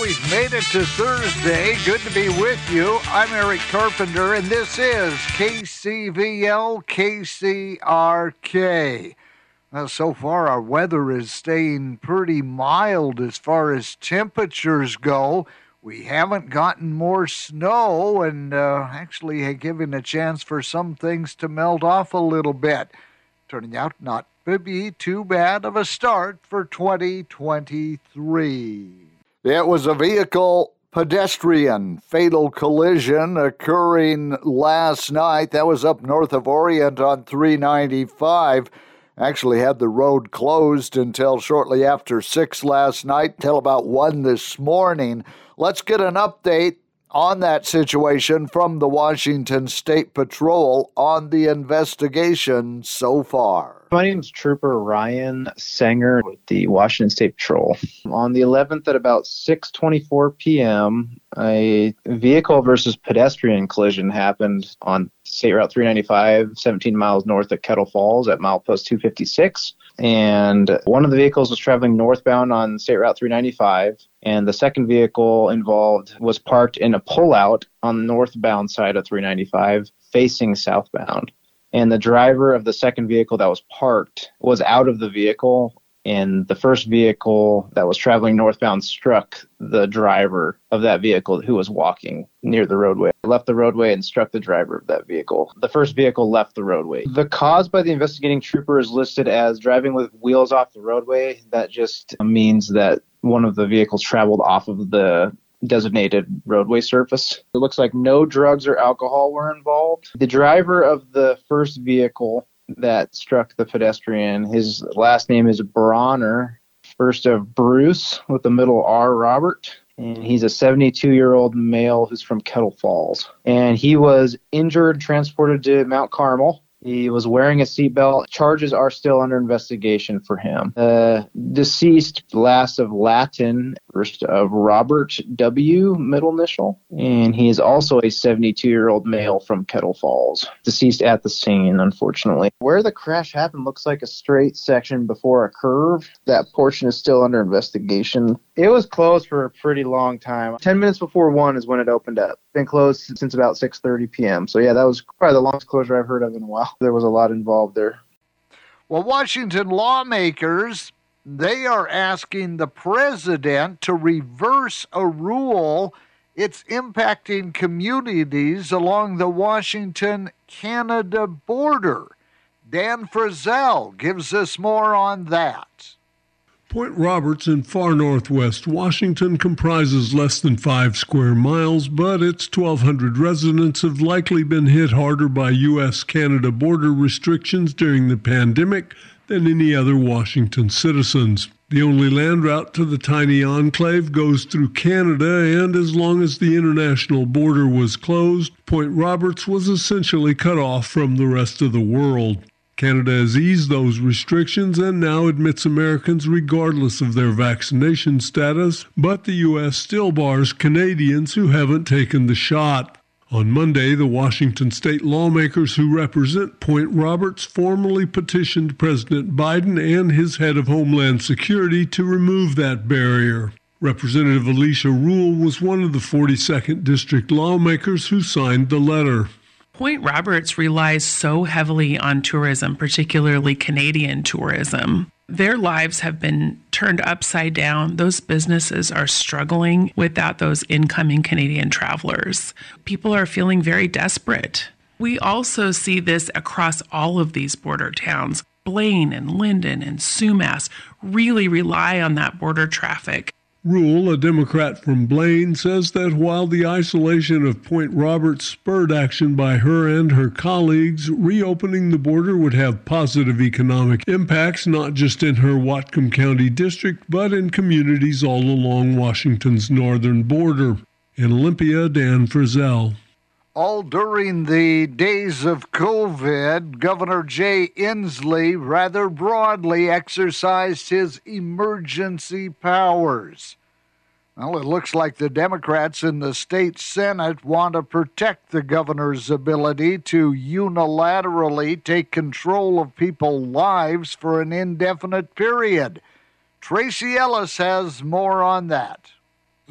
we've made it to Thursday. Good to be with you. I'm Eric Carpenter, and this is KCVL KCRK. Well, so far, our weather is staying pretty mild as far as temperatures go. We haven't gotten more snow and uh, actually given a chance for some things to melt off a little bit. Turning out not to be too bad of a start for 2023. It was a vehicle pedestrian fatal collision occurring last night. That was up north of Orient on 395. Actually, had the road closed until shortly after 6 last night, till about 1 this morning. Let's get an update on that situation from the Washington State Patrol on the investigation so far. My name is Trooper Ryan Sanger with the Washington State Patrol. On the 11th at about 6:24 p.m., a vehicle versus pedestrian collision happened on State Route 395, 17 miles north of Kettle Falls at milepost 256. And one of the vehicles was traveling northbound on State Route 395, and the second vehicle involved was parked in a pullout on the northbound side of 395, facing southbound. And the driver of the second vehicle that was parked was out of the vehicle and the first vehicle that was traveling northbound struck the driver of that vehicle who was walking near the roadway. Left the roadway and struck the driver of that vehicle. The first vehicle left the roadway. The cause by the investigating trooper is listed as driving with wheels off the roadway. That just means that one of the vehicles traveled off of the designated roadway surface. It looks like no drugs or alcohol were involved. The driver of the first vehicle that struck the pedestrian, his last name is Bronner, first of Bruce with the middle R, Robert. And he's a 72 year old male who's from Kettle Falls. And he was injured, transported to Mount Carmel. He was wearing a seatbelt. Charges are still under investigation for him. The deceased, last of Latin, first of Robert W., middle initial, and he is also a 72 year old male from Kettle Falls. Deceased at the scene, unfortunately. Where the crash happened looks like a straight section before a curve. That portion is still under investigation. It was closed for a pretty long time. 10 minutes before 1 is when it opened up. Been closed since about 6:30 p.m. So yeah, that was probably the longest closure I've heard of in a while. There was a lot involved there. Well, Washington lawmakers they are asking the president to reverse a rule. It's impacting communities along the Washington Canada border. Dan Frizzell gives us more on that. Point Roberts in far northwest Washington comprises less than five square miles, but its 1,200 residents have likely been hit harder by U.S. Canada border restrictions during the pandemic than any other Washington citizens. The only land route to the tiny enclave goes through Canada, and as long as the international border was closed, Point Roberts was essentially cut off from the rest of the world. Canada has eased those restrictions and now admits Americans regardless of their vaccination status, but the U.S. still bars Canadians who haven't taken the shot. On Monday, the Washington state lawmakers who represent Point Roberts formally petitioned President Biden and his head of Homeland Security to remove that barrier. Representative Alicia Rule was one of the 42nd District lawmakers who signed the letter. Point Roberts relies so heavily on tourism, particularly Canadian tourism their lives have been turned upside down. Those businesses are struggling without those incoming Canadian travelers. People are feeling very desperate. We also see this across all of these border towns. Blaine and Lynden and Sumas really rely on that border traffic. Rule, a Democrat from Blaine, says that while the isolation of Point Roberts spurred action by her and her colleagues, reopening the border would have positive economic impacts not just in her Whatcom County district, but in communities all along Washington's northern border. In Olympia, Dan Frizzell. All during the days of COVID, Governor Jay Inslee rather broadly exercised his emergency powers. Well, it looks like the Democrats in the state Senate want to protect the governor's ability to unilaterally take control of people's lives for an indefinite period. Tracy Ellis has more on that.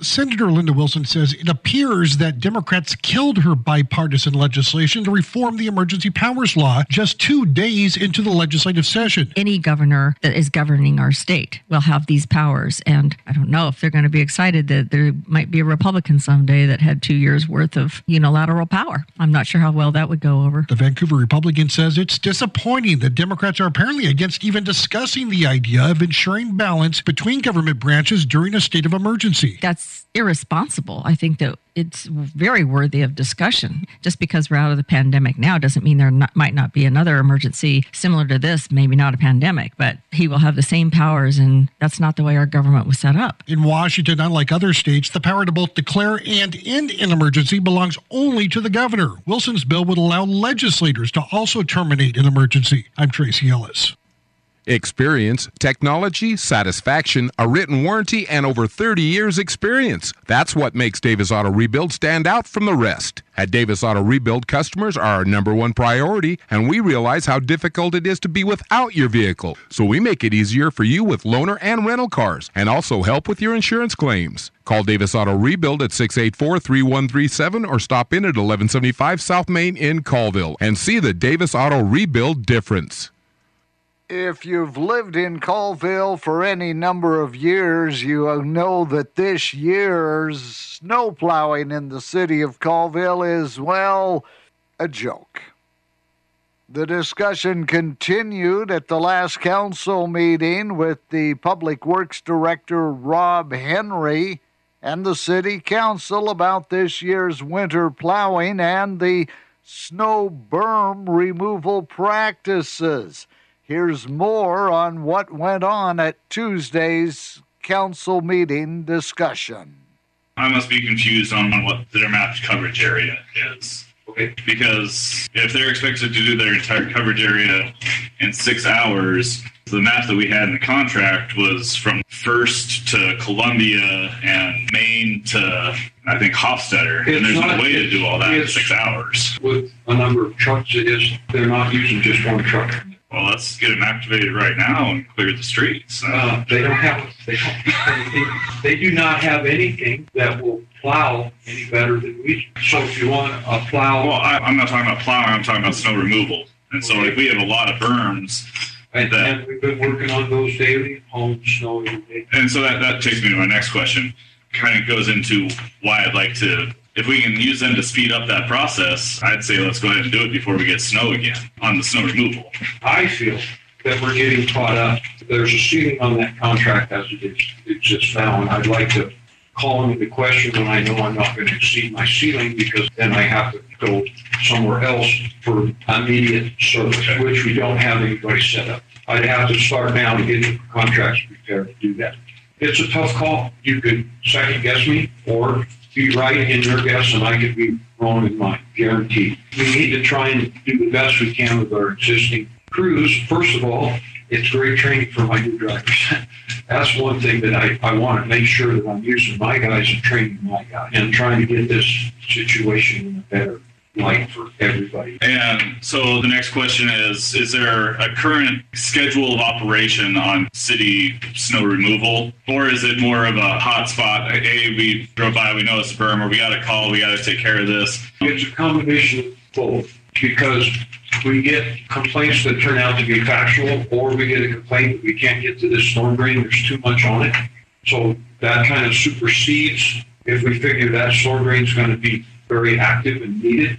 Senator Linda Wilson says it appears that Democrats killed her bipartisan legislation to reform the emergency powers law just two days into the legislative session. Any governor that is governing our state will have these powers. And I don't know if they're going to be excited that there might be a Republican someday that had two years worth of unilateral power. I'm not sure how well that would go over. The Vancouver Republican says it's disappointing that Democrats are apparently against even discussing the idea of ensuring balance between government branches during a state of emergency. That's irresponsible. I think that it's very worthy of discussion. Just because we're out of the pandemic now doesn't mean there not, might not be another emergency similar to this, maybe not a pandemic, but he will have the same powers, and that's not the way our government was set up. In Washington, unlike other states, the power to both declare and end an emergency belongs only to the governor. Wilson's bill would allow legislators to also terminate an emergency. I'm Tracy Ellis. Experience, technology, satisfaction, a written warranty, and over 30 years' experience. That's what makes Davis Auto Rebuild stand out from the rest. At Davis Auto Rebuild, customers are our number one priority, and we realize how difficult it is to be without your vehicle. So we make it easier for you with loaner and rental cars, and also help with your insurance claims. Call Davis Auto Rebuild at 684 3137 or stop in at 1175 South Main in Colville and see the Davis Auto Rebuild difference. If you've lived in Colville for any number of years, you know that this year's snow plowing in the city of Colville is, well, a joke. The discussion continued at the last council meeting with the Public Works Director Rob Henry and the City Council about this year's winter plowing and the snow berm removal practices. Here's more on what went on at Tuesday's council meeting discussion. I must be confused on what their mapped coverage area is. Okay. Because if they're expected to do their entire coverage area in six hours, the map that we had in the contract was from First to Columbia and Main to I think Hofstetter, and there's no way to do all that in six hours. With a number of trucks, it is they're not using just one truck. Well, let's get them activated right now and clear the streets. Uh, they don't have. They, don't, they do not have anything that will plow any better than we. do. So if you want a plow, Well, I, I'm not talking about plowing. I'm talking about snow removal. And so, like, we have a lot of berms. and, that- and we've been working on those daily, home snow every day. And so that, that takes me to my next question. Kind of goes into why I'd like to, if we can use them to speed up that process, I'd say let's go ahead and do it before we get snow again on the snow removal. I feel that we're getting caught up. There's a ceiling on that contract as it is- exists now, and I'd like to call into question when I know I'm not going to exceed my ceiling because then I have to go somewhere else for immediate service, which we don't have anybody set up. I'd have to start now to get the contracts prepared to do that. It's a tough call. You could second guess me or be right in your guess and I could be wrong in mine, guaranteed. We need to try and do the best we can with our existing crews. First of all, it's great training for my new drivers. That's one thing that I, I want to make sure that I'm using my guys and training my guys and trying to get this situation better light for everybody. And so the next question is Is there a current schedule of operation on city snow removal? Or is it more of a hot spot? Hey, we drove by, we know it's a berm, or we got a call, we got to take care of this. It's a combination of both because we get complaints that turn out to be factual, or we get a complaint that we can't get to this storm drain, there's too much on it. So that kind of supersedes if we figure that storm drain is going to be very active and needed,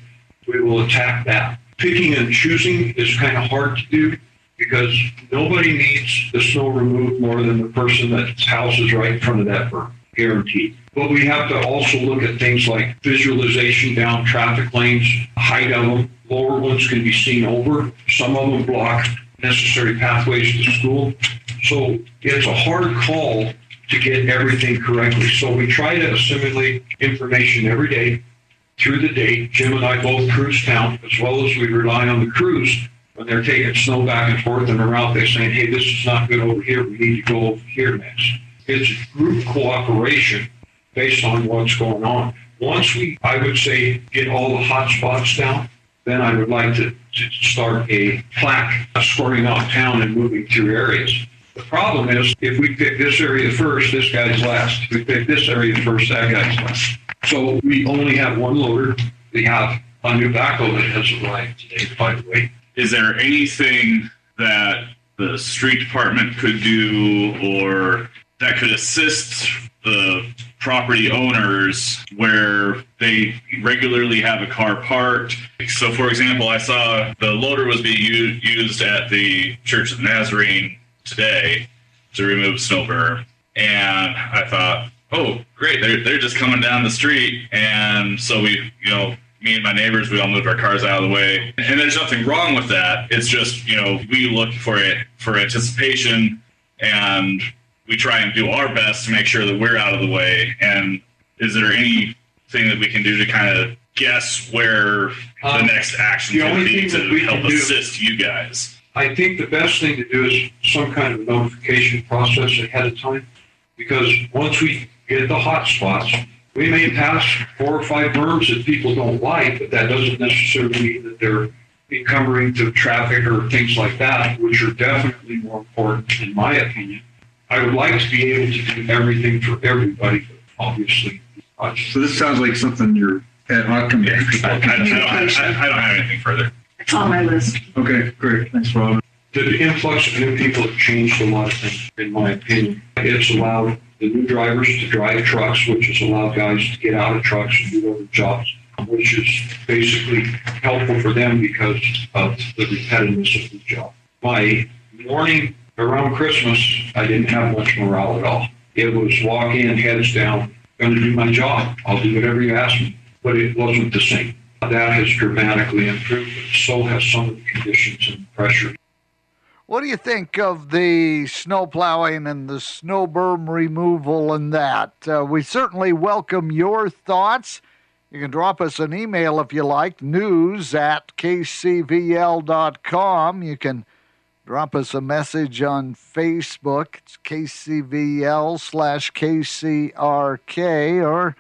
we will attack that. Picking and choosing is kind of hard to do because nobody needs the snow removed more than the person that's house is right in front of that berm, guaranteed. But we have to also look at things like visualization down traffic lanes, height of them. Lower ones can be seen over. Some of them block necessary pathways to school. So it's a hard call to get everything correctly. So we try to assimilate information every day through the day. Jim and I both cruise town, as well as we rely on the crews when they're taking snow back and forth and around. They're saying, "Hey, this is not good over here. We need to go over here next." It's group cooperation based on what's going on. Once we, I would say, get all the hot spots down, then I would like to, to start a plaque escorting off town and moving through areas. The problem is if we pick this area first, this guy's last. If we pick this area first, that guy's last. So we only have one loader. We have a new backhoe that has arrived today, by the way. Is there anything that the street department could do or that could assist the property owners where they regularly have a car parked. So, for example, I saw the loader was being used at the Church of Nazarene today to remove snow. And I thought, oh, great, they're, they're just coming down the street. And so we, you know, me and my neighbors, we all moved our cars out of the way. And there's nothing wrong with that. It's just, you know, we look for it for anticipation and we try and do our best to make sure that we're out of the way. And is there anything that we can do to kind of guess where the Um, next action only be to we help can do- assist you guys? I think the best thing to do is some kind of notification process ahead of time. Because once we get the hot spots, we may pass four or five berms that people don't like, but that doesn't necessarily mean that they're encumbering to traffic or things like that, which are definitely more important, in my opinion. I would like to be able to do everything for everybody, but obviously. So this sounds like something your ad hoc committee. I, I, I, don't, I, I don't have anything further. It's on my list. Okay, great. Thanks, Rob. The influx of new people have changed a lot of things, in my opinion. It's allowed the new drivers to drive trucks, which has allowed guys to get out of trucks and do other jobs, which is basically helpful for them because of the repetitiveness of the job. My morning around Christmas, I didn't have much morale at all. It was walk in, heads down, going to do my job. I'll do whatever you ask me. But it wasn't the same. That has dramatically improved, but so has some of the conditions and pressure What do you think of the snow plowing and the snow berm removal and that? Uh, we certainly welcome your thoughts. You can drop us an email if you like, news at kcvl.com. You can drop us a message on Facebook. It's kcvl slash kcrk, or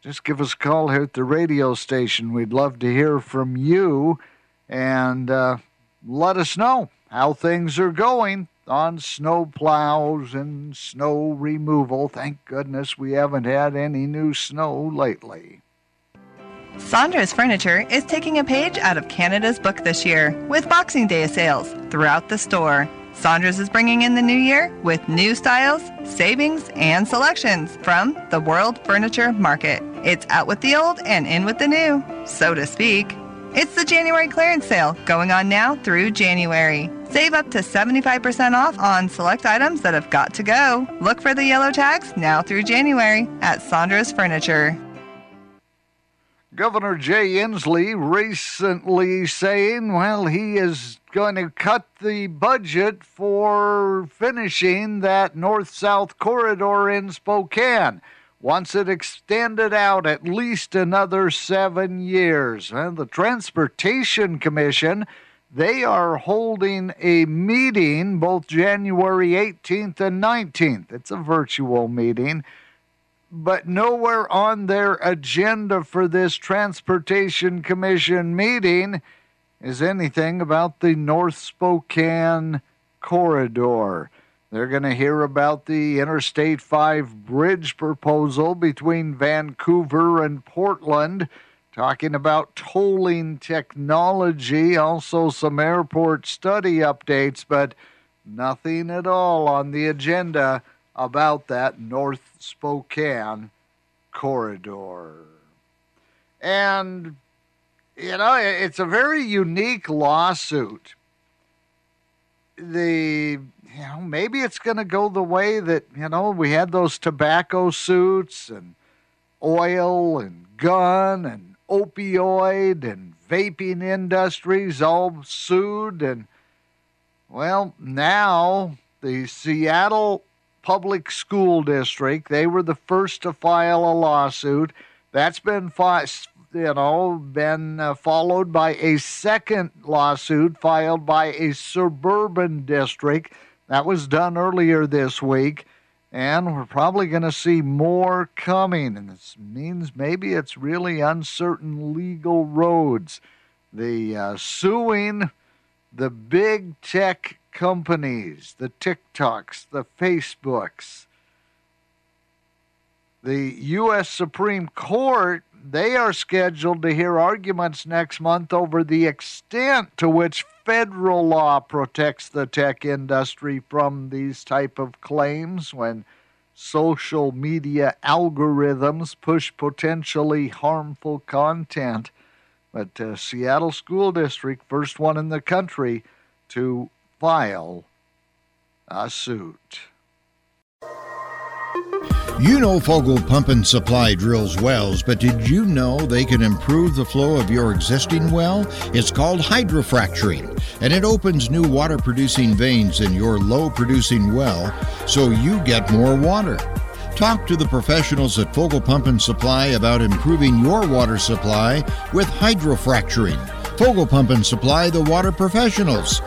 just give us a call here at the radio station. We'd love to hear from you and uh, let us know how things are going on snow plows and snow removal. Thank goodness we haven't had any new snow lately. Sandra's Furniture is taking a page out of Canada's book this year with Boxing Day sales throughout the store. Sandra's is bringing in the new year with new styles, savings, and selections from the World Furniture Market. It's out with the old and in with the new, so to speak. It's the January clearance sale going on now through January. Save up to 75% off on select items that have got to go. Look for the yellow tags now through January at Sandra's Furniture. Governor Jay Inslee recently saying, well, he is going to cut the budget for finishing that north south corridor in Spokane. Once it extended out at least another seven years. And the Transportation Commission, they are holding a meeting both January 18th and 19th. It's a virtual meeting but nowhere on their agenda for this Transportation Commission meeting is anything about the North Spokane corridor. They're going to hear about the Interstate 5 bridge proposal between Vancouver and Portland, talking about tolling technology, also some airport study updates, but nothing at all on the agenda about that North Spokane corridor. And, you know, it's a very unique lawsuit. The, you know, maybe it's going to go the way that, you know, we had those tobacco suits and oil and gun and opioid and vaping industries all sued. And, well, now the Seattle Public School District. They were the first to file a lawsuit. That's been you know been uh, followed by a second lawsuit filed by a suburban district. That was done earlier this week, and we're probably going to see more coming. And this means maybe it's really uncertain legal roads. The uh, suing the big tech companies, the TikToks, the Facebooks. The U.S. Supreme Court, they are scheduled to hear arguments next month over the extent to which federal law protects the tech industry from these type of claims when social media algorithms push potentially harmful content. But uh, Seattle School District, first one in the country to file a suit. You know Fogle Pump and Supply drills wells, but did you know they can improve the flow of your existing well? It's called hydrofracturing, and it opens new water producing veins in your low producing well so you get more water. Talk to the professionals at Fogle Pump and Supply about improving your water supply with hydrofracturing. Fogle Pump and Supply, the water professionals.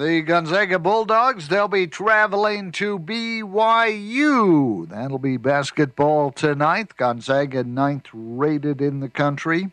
The Gonzaga Bulldogs, they'll be traveling to BYU. That'll be basketball tonight. Gonzaga ninth rated in the country.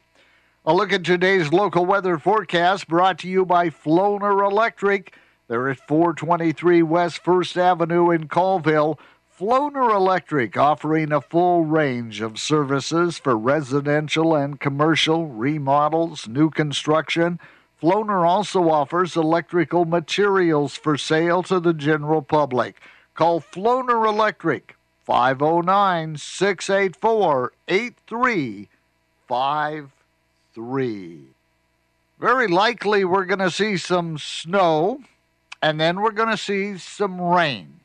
A look at today's local weather forecast brought to you by Floner Electric. They're at 423 West First Avenue in Colville. Floner Electric offering a full range of services for residential and commercial remodels, new construction. Floner also offers electrical materials for sale to the general public. Call Floner Electric 509 684 8353. Very likely we're going to see some snow and then we're going to see some rain.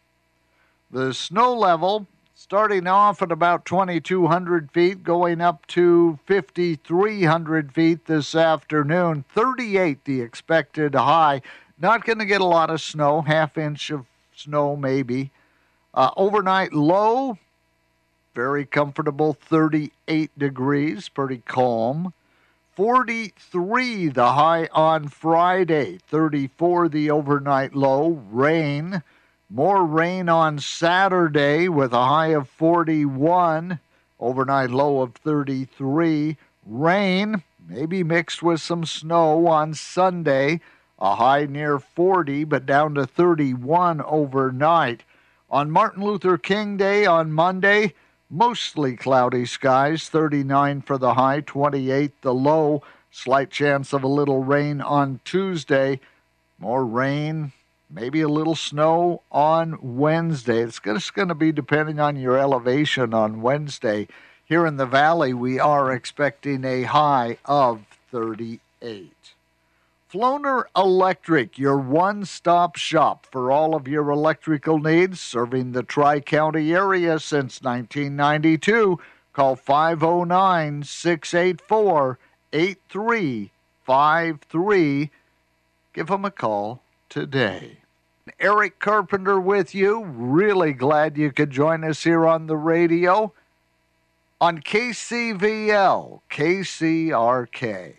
The snow level starting off at about 2,200 feet, going up to 5,300 feet this afternoon. 38 the expected high. Not going to get a lot of snow, half inch of snow maybe. Uh, overnight low, very comfortable, 38 degrees, pretty calm. 43 the high on Friday, 34 the overnight low, rain. More rain on Saturday with a high of 41, overnight low of 33. Rain, maybe mixed with some snow on Sunday, a high near 40, but down to 31 overnight. On Martin Luther King Day on Monday, mostly cloudy skies, 39 for the high, 28 the low. Slight chance of a little rain on Tuesday. More rain, maybe a little snow on Wednesday. It's just going to be depending on your elevation on Wednesday. Here in the valley, we are expecting a high of 38. Floner Electric, your one stop shop for all of your electrical needs, serving the Tri County area since 1992. Call 509 684 8353. Give them a call today. Eric Carpenter with you. Really glad you could join us here on the radio on KCVL, KCRK.